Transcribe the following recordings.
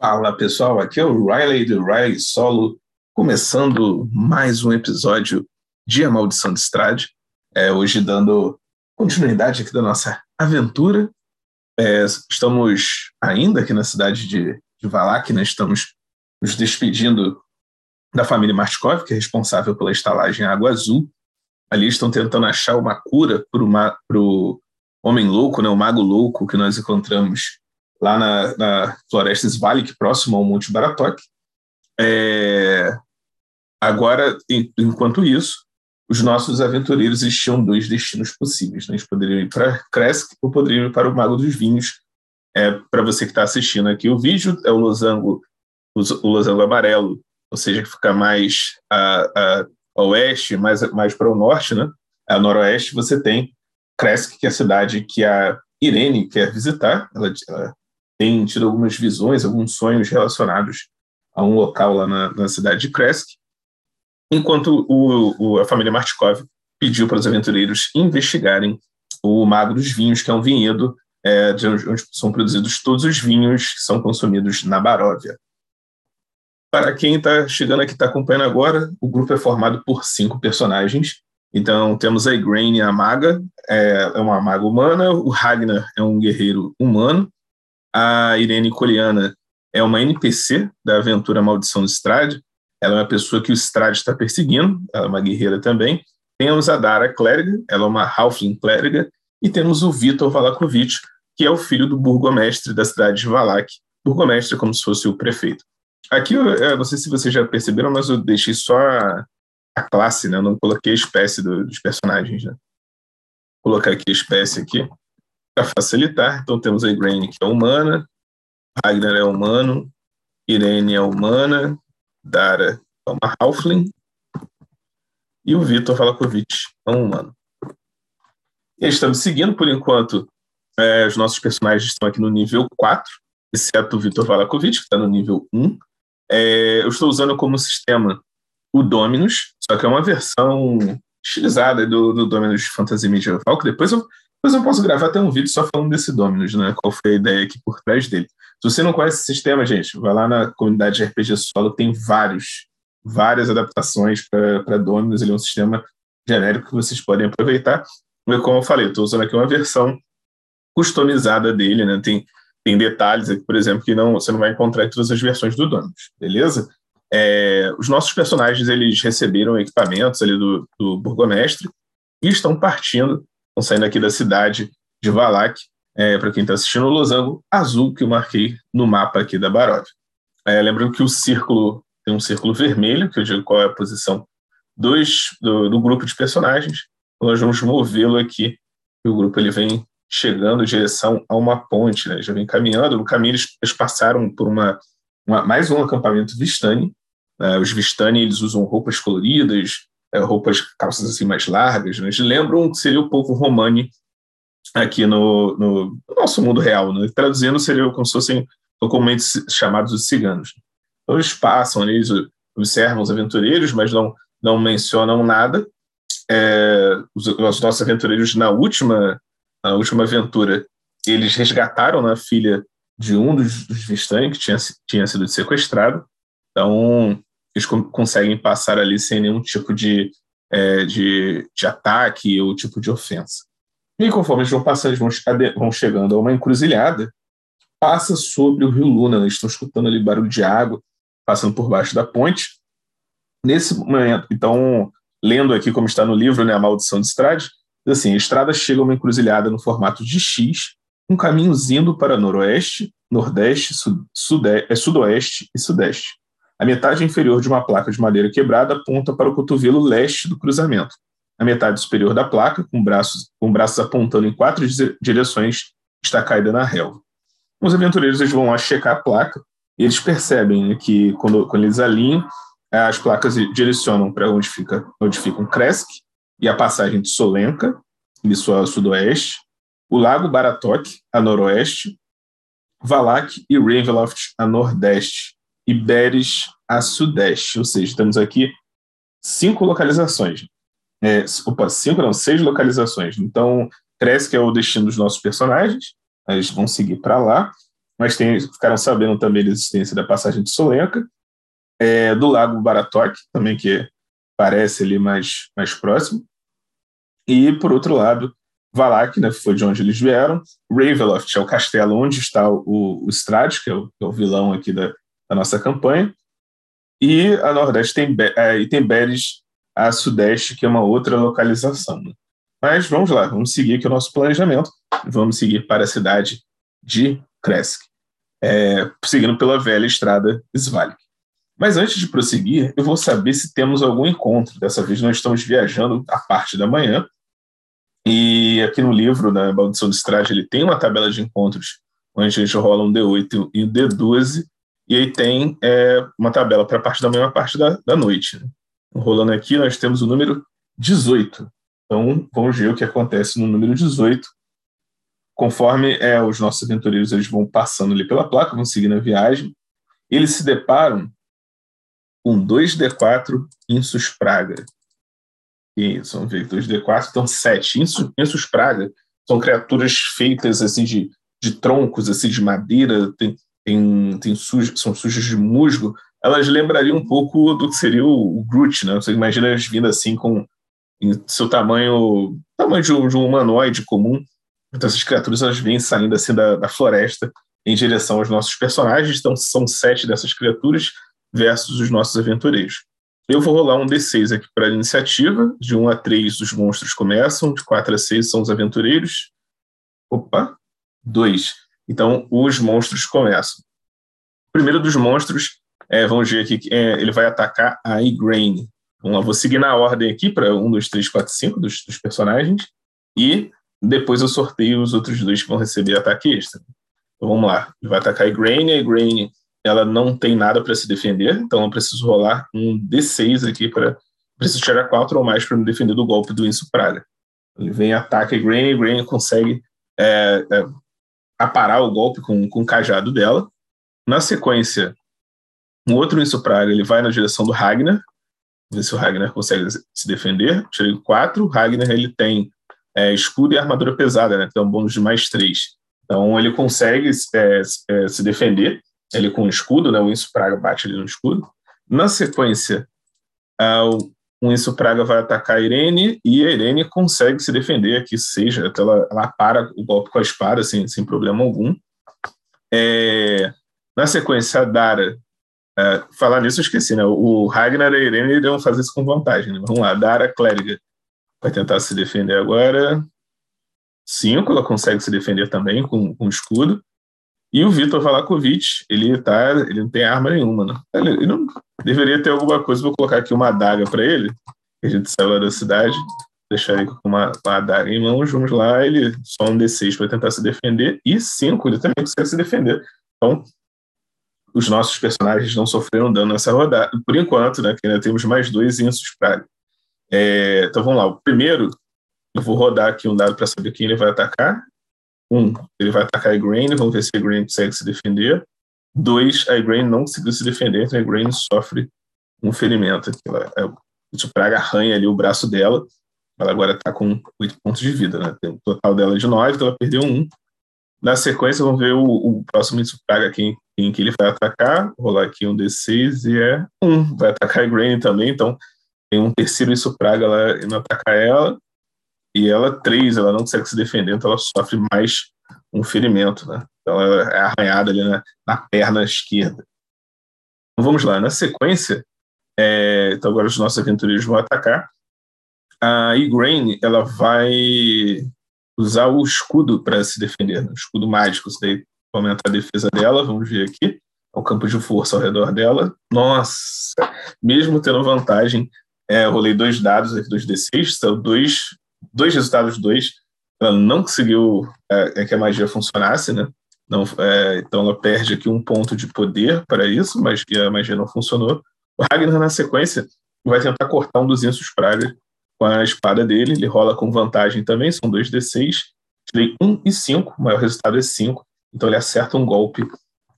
Fala pessoal, aqui é o Riley do Riley Solo, começando mais um episódio de A Maldição de Strade. É, hoje dando continuidade aqui da nossa aventura. É, estamos ainda aqui na cidade de, de Valak, né? estamos nos despedindo da família Martkov, que é responsável pela estalagem Água Azul. Ali estão tentando achar uma cura para o homem louco, né? o mago louco que nós encontramos lá na, na Floresta Svalik, próximo ao Monte Baratok. É, agora, em, enquanto isso, os nossos aventureiros tinham dois destinos possíveis. Né? Eles poderiam ir para Kresk ou poderiam ir para o Mago dos Vinhos. É, para você que está assistindo aqui o vídeo, é o losango, o losango amarelo, ou seja, que fica mais a, a, a oeste, mais, mais para o norte, né? a noroeste, você tem Kresk, que é a cidade que a Irene quer visitar. Ela, ela tem tido algumas visões, alguns sonhos relacionados a um local lá na, na cidade de Kresk, enquanto o, o, a família Martikov pediu para os aventureiros investigarem o Mago dos Vinhos, que é um vinhedo é, de onde, onde são produzidos todos os vinhos que são consumidos na Baróvia. Para quem está chegando aqui, está acompanhando agora, o grupo é formado por cinco personagens. Então, temos a Igraine, a maga, é, é uma maga humana, o Ragnar é um guerreiro humano, a Irene Coliana é uma NPC da aventura Maldição de Strade. Ela é uma pessoa que o Strade está perseguindo, ela é uma guerreira também. Temos a Dara Clériga, ela é uma Halfling Clériga. E temos o Vitor Valakovic, que é o filho do burgomestre da cidade de Valak. Burgomestre como se fosse o prefeito. Aqui, eu não sei se vocês já perceberam, mas eu deixei só a, a classe, né? Eu não coloquei a espécie do, dos personagens, né? Vou colocar aqui a espécie aqui para facilitar. Então temos a Igraine, que é humana, Ragnar é humano, Irene é humana, Dara é uma Halfling, e o Vitor Valakovic é um humano. E estamos seguindo, por enquanto, é, os nossos personagens estão aqui no nível 4, exceto o Vitor Valakovic, que está no nível 1. É, eu estou usando como sistema o Dominus, só que é uma versão estilizada do, do Dominus de fantasia medieval, que depois eu mas eu posso gravar até um vídeo só falando desse Dominus, né? Qual foi a ideia aqui por trás dele. Se você não conhece esse sistema, gente, vai lá na comunidade de RPG Solo, tem vários, várias adaptações para Dominus. Ele é um sistema genérico que vocês podem aproveitar. E como eu falei, eu estou usando aqui uma versão customizada dele, né? Tem, tem detalhes aqui, por exemplo, que não, você não vai encontrar em todas as versões do Dominus, beleza? É, os nossos personagens, eles receberam equipamentos ali do, do burgomestre e estão partindo Saindo aqui da cidade de Valak, é, para quem está assistindo o losango azul que eu marquei no mapa aqui da Barov. É, lembrando que o círculo tem um círculo vermelho, que eu digo qual é a posição dos, do, do grupo de personagens. Nós vamos movê-lo aqui. E o grupo ele vem chegando em direção a uma ponte, né? já vem caminhando. No caminho eles, eles passaram por uma, uma, mais um acampamento Vistani. Né? Os Vistani eles usam roupas coloridas, é, roupas, calças assim mais largas, né? lembram que seria o povo romani aqui no, no, no nosso mundo real, né? traduzindo seria como se fossem comumente chamados os ciganos. Então eles passam, eles observam os aventureiros, mas não, não mencionam nada. É, os, os, nossos aventureiros na última, na última aventura, eles resgataram a filha de um dos, dos Vistani, que tinha, tinha sido sequestrado. Então, eles conseguem passar ali sem nenhum tipo de, é, de, de, ataque ou tipo de ofensa. E conforme eles vão passando, eles vão, chegando a uma encruzilhada, passa sobre o rio Luna, né? eles estão escutando ali barulho de água, passando por baixo da ponte. Nesse momento, então, lendo aqui como está no livro, né, A Maldição de Estrade, assim, a estrada chega a uma encruzilhada no formato de X, um caminho indo para noroeste, nordeste, sud, é, sudoeste e sudeste. A metade inferior de uma placa de madeira quebrada aponta para o cotovelo leste do cruzamento. A metade superior da placa, com braços, com braços apontando em quatro direções, está caída na relva. Os aventureiros eles vão lá checar a placa e eles percebem né, que, quando, quando, eles alinham, as placas direcionam para onde fica, onde fica Kresk e a passagem de Solenka, isso a sudoeste, o Lago Baratok, a noroeste, Valak e Ravenloft, a nordeste e Beres a sudeste, ou seja, temos aqui cinco localizações. É, opa, cinco não, seis localizações. Então, Kresk é o destino dos nossos personagens, eles vão seguir para lá. mas tem, ficaram sabendo também da existência da passagem de Solenka, é, do Lago Baratok, também que parece ali mais, mais próximo, e, por outro lado, Valak, né, foi de onde eles vieram, Raveloft é o castelo onde está o, o Strad, que é que é o vilão aqui da, da, nossa campanha, e a Nordeste tem, é, e tem Beres a Sudeste, que é uma outra localização. Né? Mas vamos lá, vamos seguir aqui o nosso planejamento, vamos seguir para a cidade de Kresk, é, seguindo pela velha estrada Svalik. Mas antes de prosseguir, eu vou saber se temos algum encontro. Dessa vez nós estamos viajando a parte da manhã, e aqui no livro, na Maldição do Strade, ele tem uma tabela de encontros onde a gente rola um D8 e um D12, e aí tem é, uma tabela para a parte da manhã e a parte da, da noite. Né? Rolando aqui, nós temos o número 18. Então, vamos ver o que acontece no número 18. Conforme é, os nossos aventureiros eles vão passando ali pela placa, vão seguindo a viagem, eles se deparam com 2D4 Insus Praga. E são ver 2D4, então 7. Insus, Insus Praga são criaturas feitas assim de, de troncos, assim, de madeira, tem, tem, tem são sujas de musgo. Elas lembrariam um pouco do que seria o, o Groot, né? Você imagina elas vindo assim com seu tamanho, tamanho de um, de um humanoide comum. Então essas criaturas elas vêm saindo assim da, da floresta em direção aos nossos personagens. Então são sete dessas criaturas versus os nossos aventureiros. Eu vou rolar um D6 aqui para a iniciativa. De 1 a 3 os monstros começam, de 4 a 6 são os aventureiros. Opa, 2. Então os monstros começam. O primeiro dos monstros, é, vamos ver aqui, é, ele vai atacar a Igraine. Vamos lá, vou seguir na ordem aqui para 1, 2, 3, 4, 5 dos, dos personagens. E depois eu sorteio os outros dois que vão receber ataque extra. Então vamos lá. Ele vai atacar a Igraine. A Igraine ela não tem nada para se defender, então eu preciso rolar um D6 aqui para. Preciso tirar quatro ou mais para me defender do golpe do Inso Praga. Ele vem, ataca a Grain, e Grain consegue é, é, aparar o golpe com, com o cajado dela. Na sequência, um outro Inso Praga ele vai na direção do Ragnar, ver se o Ragnar consegue se defender. Tirei quatro. O Ragnar ele tem é, escudo e armadura pesada, né? Então, um bônus de mais três. Então, ele consegue é, é, se defender ele com o escudo, né? O Inso Praga bate ali no escudo. Na sequência, uh, o Inso Praga vai atacar a Irene e a Irene consegue se defender aqui, seja, ela, ela para o golpe com a espada sem, sem problema algum. É, na sequência, a Dara. Uh, falar nisso eu esqueci, né? O Ragnar e a Irene iriam fazer isso com vantagem. Né? Vamos lá, Dara Clériga vai tentar se defender agora. Cinco, ela consegue se defender também com, com escudo. E o Vitor Valakovic, ele tá, ele não tem arma nenhuma, né? Ele, ele não deveria ter alguma coisa, vou colocar aqui uma adaga para ele, a gente saiu da cidade, deixar ele com uma, uma adaga em mãos, vamos lá, ele só um D6 para tentar se defender, e cinco, ele também consegue se defender. Então, os nossos personagens não sofreram dano nessa rodada, por enquanto, né, que ainda temos mais dois insos para é, Então vamos lá, o primeiro, eu vou rodar aqui um dado para saber quem ele vai atacar, um, ele vai atacar a Igraine, vamos ver se a Igraine consegue se defender. Dois, a Igraine não conseguiu se defender, então a Igraine sofre um ferimento. Ela, é, o praga arranha ali o braço dela. Ela agora está com oito pontos de vida, né? Tem um total dela de nove, então ela perdeu um. Na sequência, vamos ver o, o próximo Praga quem, quem que ele vai atacar. Vou rolar aqui um D6 e é um. Vai atacar a Igraine também, então tem um terceiro Praga lá indo atacar ela e ela, três, ela não consegue se defender, então ela sofre mais um ferimento, né? Então ela é arranhada ali na, na perna esquerda. Então vamos lá, na sequência, é, então agora os nossos aventureiros vão atacar. A Igraine, ela vai usar o escudo para se defender, né? o escudo mágico, isso daí aumenta a defesa dela, vamos ver aqui, é o campo de força ao redor dela. Nossa, mesmo tendo vantagem, é, rolei dois dados aqui, dois D6, são dois dois resultados dois. Ela não conseguiu é, é, que a magia funcionasse, né? Não, é, então ela perde aqui um ponto de poder para isso, mas que a magia não funcionou. O Ragnar, na sequência, vai tentar cortar um dos Insos Praga com a espada dele. Ele rola com vantagem também, são dois D6. Tirei 1 e 5, o maior resultado é 5. Então ele acerta um golpe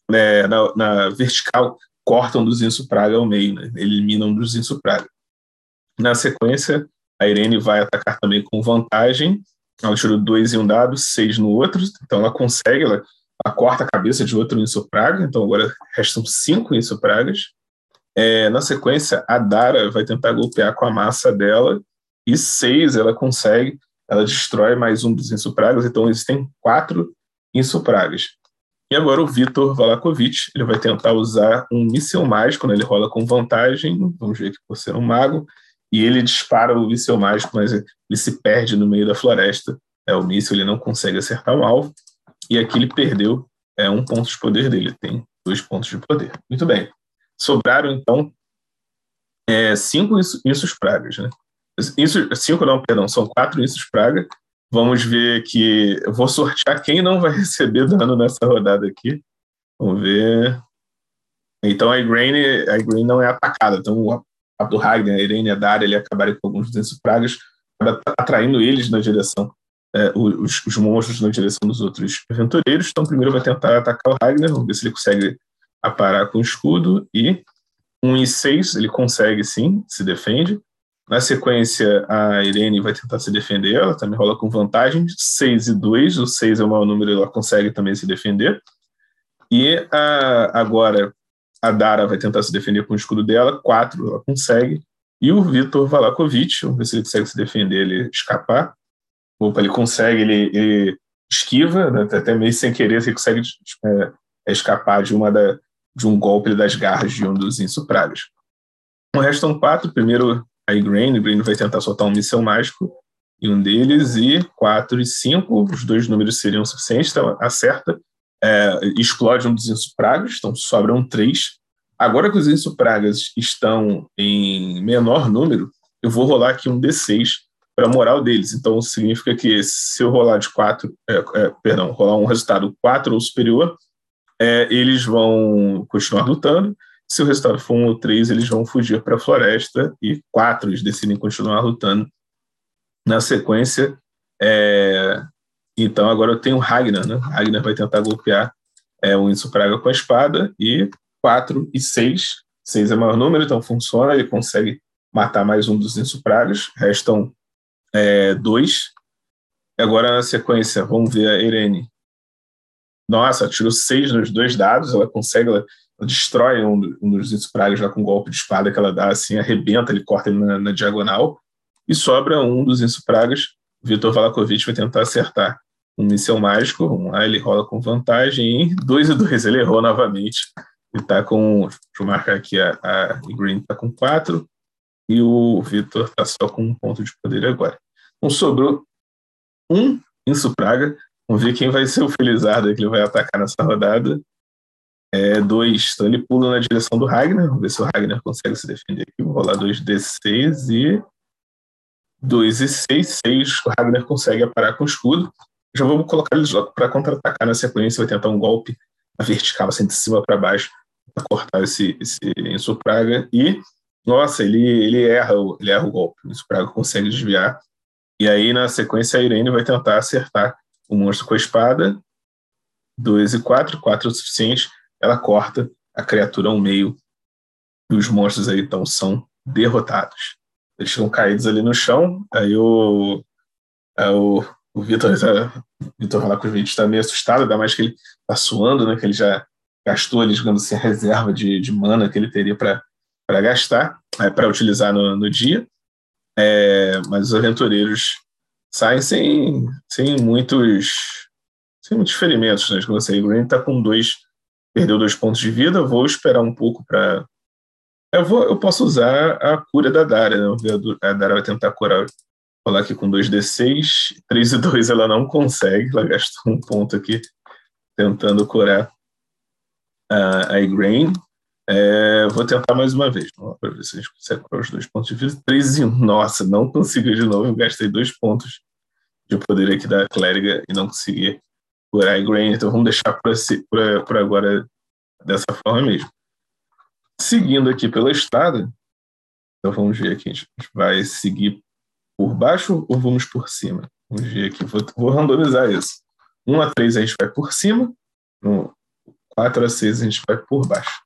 né, na, na, vertical, corta um dos Inso Praga ao meio, né? elimina um dos Inso Praga. Na sequência, a Irene vai atacar também com vantagem. Ela tirou dois em um dado, seis no outro. Então ela consegue, ela corta a cabeça de outro insupraga, então agora restam cinco insupragas. É, na sequência, a Dara vai tentar golpear com a massa dela, e seis ela consegue, ela destrói mais um dos insupragas, então existem quatro insupragas. E agora o Vitor Valakovic, ele vai tentar usar um míssil mágico, né? ele rola com vantagem, vamos ver aqui por ser um mago, e ele dispara o míssil mágico, mas ele se perde no meio da floresta. É, o míssil ele não consegue acertar o alvo, e aqui ele perdeu é, um ponto de poder dele, tem dois pontos de poder. Muito bem. Sobraram, então, é, cinco Insus Pragas. Né? Isso, cinco não, perdão, são quatro Insus Praga. Vamos ver que eu vou sortear quem não vai receber dano nessa rodada aqui. Vamos ver. Então a Igraine, a Igraine não é atacada. Então do a Irene a Daria, ele acabarem com alguns desses pragas, atraindo eles na direção, é, os, os, monstros na direção dos outros aventureiros. Então primeiro vai tentar atacar o Ragnar, vamos ver se ele consegue aparar com o escudo. E um e seis ele consegue sim, se defende. Na sequência, a Irene vai tentar se defender, ela também rola com vantagem, 6 e 2, o 6 é o maior número, ela consegue também se defender. E a, agora a Dara vai tentar se defender com o escudo dela, 4 ela consegue. E o Vitor Valakovic, vamos ver se ele consegue se defender, ele escapar. Opa, ele consegue, ele, ele esquiva, né, até meio sem querer, ele consegue é, escapar de, uma da, de um golpe das garras de um dos insupragas. O resto são quatro. Primeiro a Igraine, Igraine vai tentar soltar um míssel mágico em um deles, e 4 e 5, os dois números seriam suficientes, então acerta, é, explode um dos insupragas, então sobram três. Agora que os insupragas estão em menor número, eu vou rolar aqui um D6 para a moral deles. Então significa que se eu rolar de 4, é, é, perdão, rolar um resultado 4 ou superior, é, eles vão continuar lutando. Se o resultado for um ou três, eles vão fugir para a floresta e quatro eles decidem continuar lutando. Na sequência, é... então agora eu tenho Ragnar, né? Ragnar vai tentar golpear é, o Insupraga com a espada e quatro e seis. Seis é o maior número, então funciona, ele consegue matar mais um dos Insupragas. Restam é, dois. Agora na sequência, vamos ver a Irene. Nossa, tirou seis nos dois dados, ela consegue, ela destrói um, um dos Insupragas já com um golpe de espada que ela dá, assim, arrebenta, ele corta ele na, na diagonal, e sobra um dos Insupragas, Vitor Valakovic vai tentar acertar um míssel mágico, um lá ele rola com vantagem, e 2 e 2, ele errou novamente, ele tá com, deixa eu marcar aqui, a, a Green tá com 4, e o Vitor tá só com um ponto de poder agora. Então sobrou um Insupraga, vamos ver quem vai ser o Felizardo que ele vai atacar nessa rodada, é, dois, então ele pula na direção do Ragnar. Vamos ver se o Ragnar consegue se defender aqui. Vou rolar dois D6 e. 2 e 6, 6. O Ragnar consegue aparar com o escudo. Já vamos colocar eles logo para contra-atacar na sequência. Vai tentar um golpe na vertical, assim, de cima para baixo, para cortar esse, esse Insupraga. E, nossa, ele, ele, erra, ele erra o golpe. O Insupraga consegue desviar. E aí, na sequência, a Irene vai tentar acertar o monstro com a espada. 2 e 4, 4 é o suficiente ela corta a criatura ao meio e os monstros aí então são derrotados. Eles ficam caídos ali no chão, aí o, é, o, o Vitor tá, Vitor Valakovic está meio assustado, ainda mais que ele está suando, né, que ele já gastou ali, digamos assim, a reserva de, de mana que ele teria para gastar, é, para utilizar no, no dia. É, mas os aventureiros saem sem, sem muitos sem muitos ferimentos, né? Como você, o Green está com dois perdeu dois pontos de vida, vou esperar um pouco para. Eu, vou, eu posso usar a cura da Dara, né? A Dara vai tentar curar. Lá aqui com 2d6, 3 e 2 ela não consegue, ela gastou um ponto aqui tentando curar a, a Igraine. É, vou tentar mais uma vez, para ver se a gente consegue curar os dois pontos de vida. 3 e 1, nossa, não consegui de novo, eu gastei dois pontos de poder aqui da clériga e não consegui por iGrain, então vamos deixar por agora dessa forma mesmo. Seguindo aqui pela estrada, então vamos ver aqui, a gente vai seguir por baixo ou vamos por cima? Vamos ver aqui, vou, vou randomizar isso. 1 a 3 a gente vai por cima, no 4 a 6 a gente vai por baixo.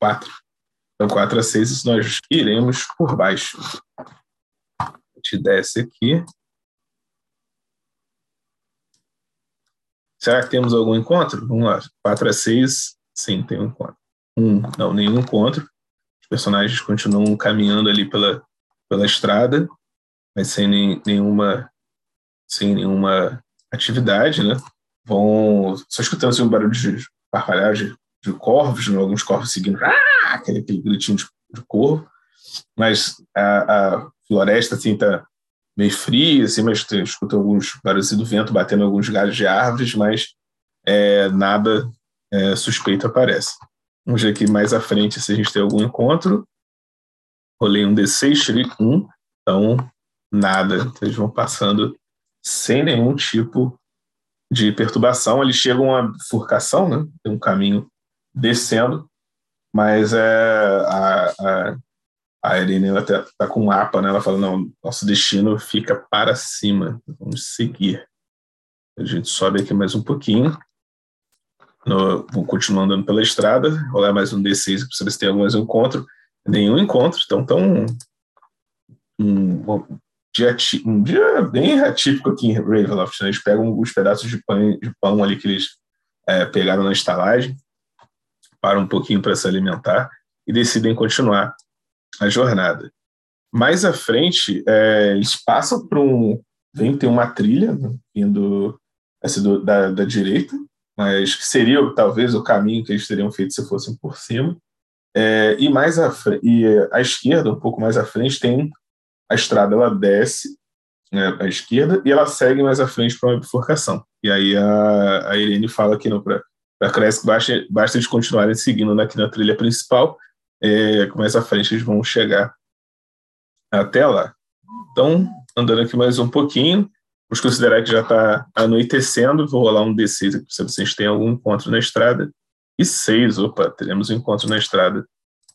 4. Então 4 a 6 nós iremos por baixo. A gente desce aqui. Será que temos algum encontro? Vamos lá. 4 a 6, sim, tem um encontro. Um, não, nenhum encontro. Personagens continuam caminhando ali pela, pela estrada, mas sem nem, nenhuma, sem nenhuma atividade, né? Vão só escutando assim, um barulho de farfalhagem de, de corvos, né? alguns corvos seguindo, ah! aquele, aquele gritinho de, de corvo, mas a, a floresta assim tá meio fria, assim, mas escuta alguns barulhos do vento batendo alguns galhos de árvores, mas é, nada é, suspeito aparece. Vamos ver aqui mais à frente se a gente tem algum encontro. Rolei um D6, tirei um, então nada. Então, eles vão passando sem nenhum tipo de perturbação. Eles chegam a bifurcação, né? Tem um caminho descendo, mas é, a, a, a Irene ela tá, tá, com um mapa, né? Ela fala, não, nosso destino fica para cima, vamos seguir. A gente sobe aqui mais um pouquinho. No, vou continuar andando pela estrada, rolar mais um D6 para saber se tem algum mais encontro. Nenhum encontro, então tão um, um, dia, um dia bem atípico aqui em Ravenloft. Né? Eles pegam alguns pedaços de pão, de pão ali que eles é, pegaram na estalagem, param um pouquinho para se alimentar e decidem continuar a jornada. Mais à frente, é, eles passam por um. Vem ter uma trilha né, vindo essa do, da, da direita, mas que seria talvez o caminho que eles teriam feito se fossem por cima. É, e mais à, e à esquerda, um pouco mais à frente, tem a estrada, ela desce né, à esquerda e ela segue mais à frente para uma bifurcação. E aí a, a Irene fala que para Cresc basta, basta eles continuarem seguindo aqui na trilha principal é, mais à frente eles vão chegar até lá. Então, andando aqui mais um pouquinho, vamos considerar que já está anoitecendo, vou rolar um D6 aqui se vocês têm algum encontro na estrada. E seis, opa, teremos um encontro na estrada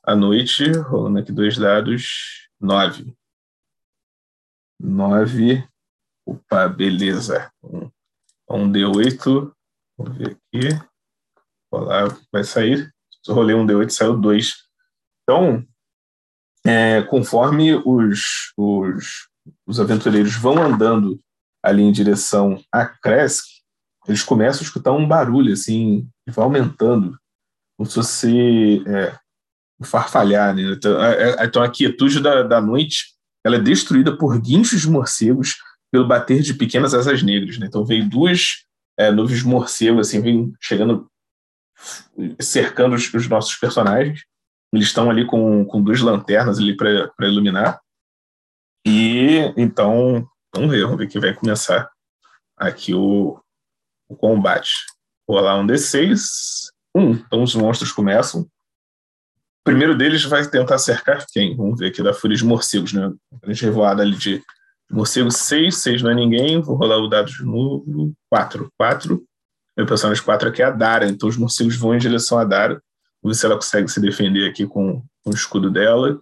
à noite, rolando aqui dois dados, nove. Nove, opa, beleza. Um, um D8, vamos ver aqui, rolar, vai sair. Eu rolei um D8, saiu dois. Então, é, conforme os, os, os aventureiros vão andando ali em direção a Kresk, eles começam a escutar um barulho, assim, que vai aumentando, como se fosse é, farfalhar, né? Então, a, então, a quietude da, da noite ela é destruída por guinchos de morcegos pelo bater de pequenas asas negras, né? Então, veio duas é, nuvens de morcego, assim, vem chegando, cercando os, os nossos personagens, eles estão ali com, com duas lanternas ali para iluminar. E então, vamos ver, vamos ver que vai começar aqui o, o combate. Vou lá um D6. Um, então os monstros começam. O primeiro deles vai tentar cercar quem? Vamos ver aqui da Fúria de Morcegos, né? A gente revoada ali de morcego 6, 6 não é ninguém. Vou rolar o dado de novo. 4. 4. Meu personagem 4 aqui é a Dara, então os morcegos vão em direção a Dara. Vamos ver se ela consegue se defender aqui com, com o escudo dela.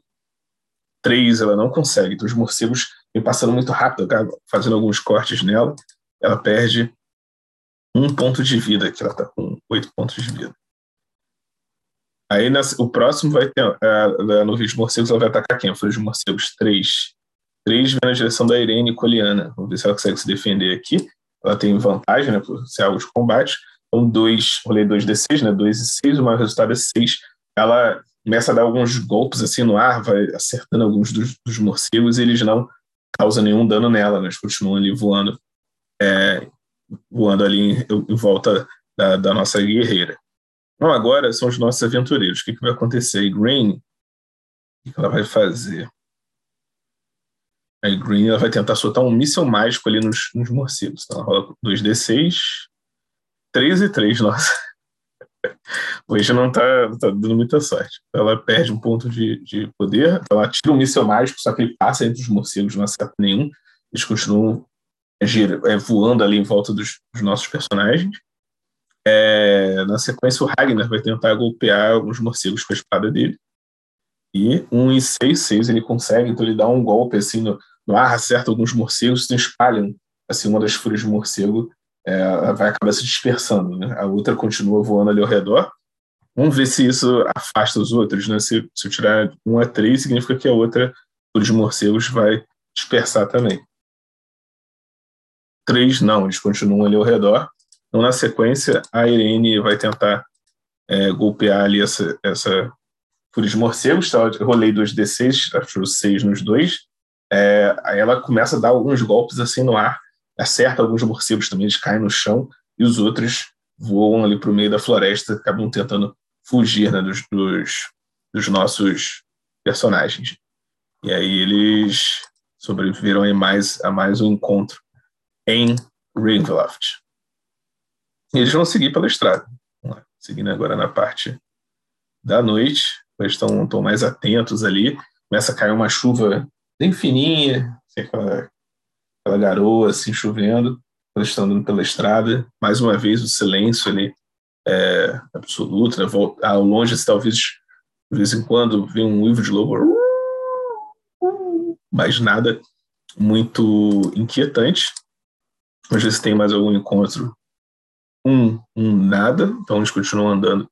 Três, ela não consegue. Então os morcegos passando muito rápido, fazendo alguns cortes nela. Ela perde um ponto de vida, que ela está com oito pontos de vida. Aí o próximo vai ter. A, a, no vídeo de morcegos, ela vai atacar quem? Foi os morcegos três. Três vem na direção da Irene e Coliana. Vamos ver se ela consegue se defender aqui. Ela tem vantagem, né, por ser algo de combate. Então, dois, rolei 2d6, né? 2 e 6, o maior resultado é 6. Ela começa a dar alguns golpes assim no ar, vai acertando alguns dos, dos morcegos e eles não causam nenhum dano nela, né? Eles continuam ali voando, é, voando ali em, em volta da, da, nossa guerreira. Então, agora são os nossos aventureiros. O que, que vai acontecer? A Green, o que ela vai fazer? A Green ela vai tentar soltar um míssil mágico ali nos, nos morcegos. Então, ela rola 2d6, 3 e 3, nossa. Hoje não tá, tá dando muita sorte. Ela perde um ponto de, de poder, ela tira um míssil mágico, só que ele passa entre os morcegos, não acerta nenhum. Eles continuam é, voando ali em volta dos, dos nossos personagens. É, na sequência, o Ragnar vai tentar golpear alguns morcegos com a espada dele. E um em 6, 6 ele consegue, então ele dá um golpe assim no, no ar, acerta alguns morcegos, se espalham assim, uma das fúrias de morcego é, vai acabar se dispersando. Né? A outra continua voando ali ao redor. Vamos ver se isso afasta os outros. Né? Se, se eu tirar um a três, significa que a outra, os morcegos, vai dispersar também. Três, não, eles continuam ali ao redor. Então, na sequência, a Irene vai tentar é, golpear ali essa, essa fúria de morcegos. Tá? Eu rolei dois D6, achou seis nos dois. É, aí ela começa a dar alguns golpes assim no ar, acerta alguns morcegos também, eles caem no chão, e os outros voam ali para o meio da floresta, acabam tentando fugir né, dos, dos, dos nossos personagens. E aí eles sobreviveram a mais, a mais um encontro em Ravenloft. E eles vão seguir pela estrada. Seguindo agora na parte da noite, eles estão, mais atentos ali. Começa a cair uma chuva bem fininha, aquela, aquela garoa assim chovendo. Eles estão andando pela estrada. Mais uma vez, o silêncio ali é absoluto. Né? Ao longe, talvez de vez em quando vem um uivo de lobo, mas nada muito inquietante. Às vezes tem mais algum encontro, um, um nada, então eles continuam andando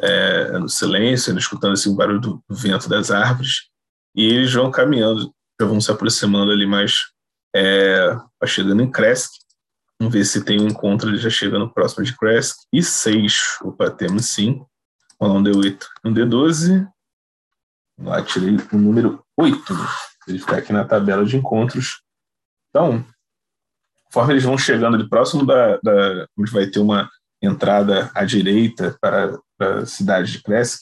é, no silêncio, escutando assim, o barulho do vento das árvores, e eles vão caminhando, já vão se aproximando ali mais, é, chegando em Kresk, vamos ver se tem um encontro, ele já chegando próximo de Kresk, e seis, opa, temos sim, Vamos lá, um D8, um D12, lá, tirei o número 8, ele ficar aqui na tabela de encontros, então, conforme eles vão chegando ali próximo da, da onde vai ter uma entrada à direita para, para a cidade de Kresk,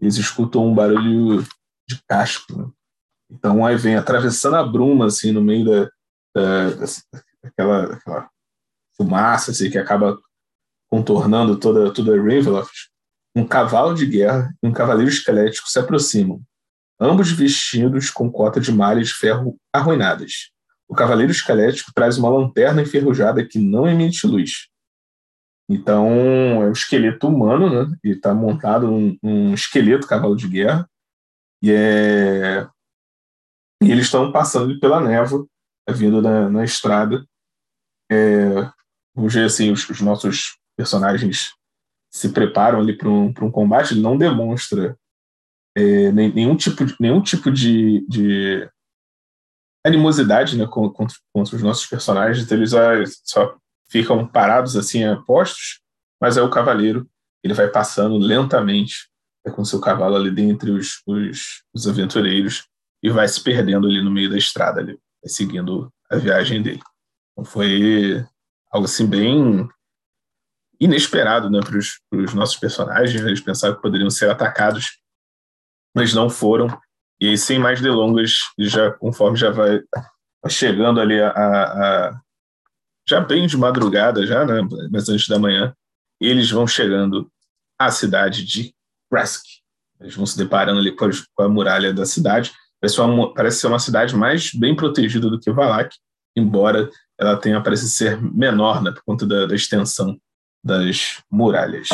eles escutam um barulho de casco. Né? Então aí vem atravessando a bruma assim no meio da, da daquela, daquela fumaça assim, que acaba contornando toda toda Ravenloft. Um cavalo de guerra e um cavaleiro esquelético se aproximam, ambos vestidos com cota de malhas de ferro arruinadas. O cavaleiro esquelético traz uma lanterna enferrujada que não emite luz. Então, é um esqueleto humano, né? E está montado um, um esqueleto cavalo de guerra. E, é... e eles estão passando pela névoa, vindo na, na estrada. É... Vamos ver assim, os, os, nossos personagens se preparam ali para um, um combate. Ele não demonstra é, nenhum tipo de, nenhum tipo de, de animosidade né, contra, contra, os nossos personagens, então eles só ficam parados assim, postos, mas é o cavaleiro, ele vai passando lentamente é, com seu cavalo ali dentre os, os, os, aventureiros e vai se perdendo ali no meio da estrada, ali, seguindo a viagem dele. Então foi algo assim bem inesperado né, para os nossos personagens, eles pensavam que poderiam ser atacados, mas não foram, e aí, sem mais delongas, já conforme já vai chegando ali a, a, já bem de madrugada, já, né? Mas antes da manhã, eles vão chegando à cidade de Kresk. Eles vão se deparando ali com a, com a muralha da cidade. Parece, uma, parece ser uma cidade mais bem protegida do que Valak, embora ela tenha parece ser menor, né, por conta da, da extensão das muralhas.